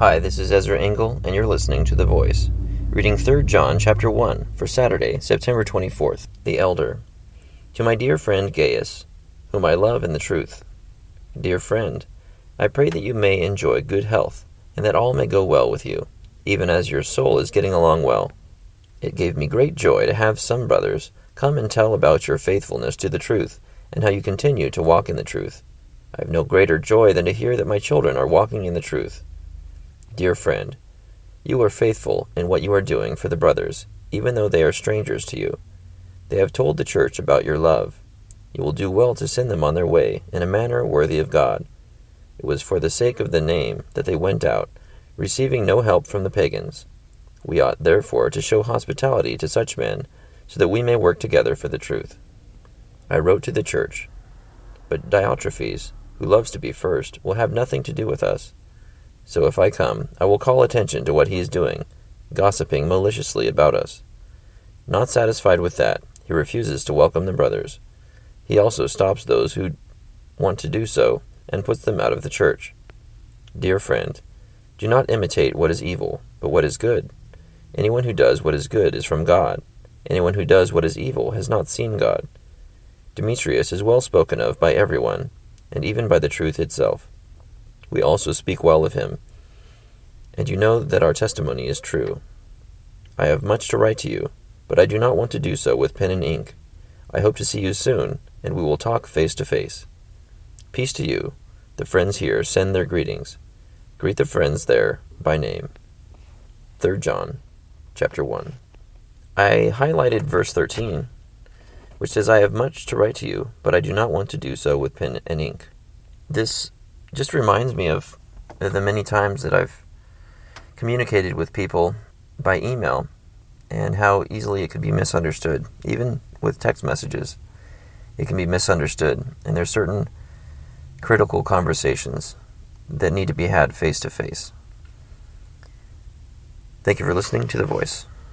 Hi, this is Ezra Engel, and you're listening to The Voice, reading 3 John chapter 1 for Saturday, September 24th. The Elder. To my dear friend Gaius, whom I love in the truth. Dear friend, I pray that you may enjoy good health, and that all may go well with you, even as your soul is getting along well. It gave me great joy to have some brothers come and tell about your faithfulness to the truth, and how you continue to walk in the truth. I have no greater joy than to hear that my children are walking in the truth. Dear friend, you are faithful in what you are doing for the brothers, even though they are strangers to you. They have told the church about your love. You will do well to send them on their way in a manner worthy of God. It was for the sake of the name that they went out, receiving no help from the pagans. We ought therefore to show hospitality to such men, so that we may work together for the truth. I wrote to the church, but Diotrephes, who loves to be first, will have nothing to do with us. So if I come, I will call attention to what he is doing, gossiping maliciously about us. Not satisfied with that, he refuses to welcome the brothers. He also stops those who want to do so and puts them out of the church. Dear friend, do not imitate what is evil, but what is good. Anyone who does what is good is from God. Anyone who does what is evil has not seen God. Demetrius is well spoken of by everyone, and even by the truth itself we also speak well of him. And you know that our testimony is true. I have much to write to you, but I do not want to do so with pen and ink. I hope to see you soon, and we will talk face to face. Peace to you. The friends here send their greetings. Greet the friends there by name. 3 John chapter 1. I highlighted verse 13, which says, I have much to write to you, but I do not want to do so with pen and ink. This just reminds me of the many times that I've communicated with people by email and how easily it could be misunderstood. Even with text messages, it can be misunderstood. And there's certain critical conversations that need to be had face to face. Thank you for listening to The Voice.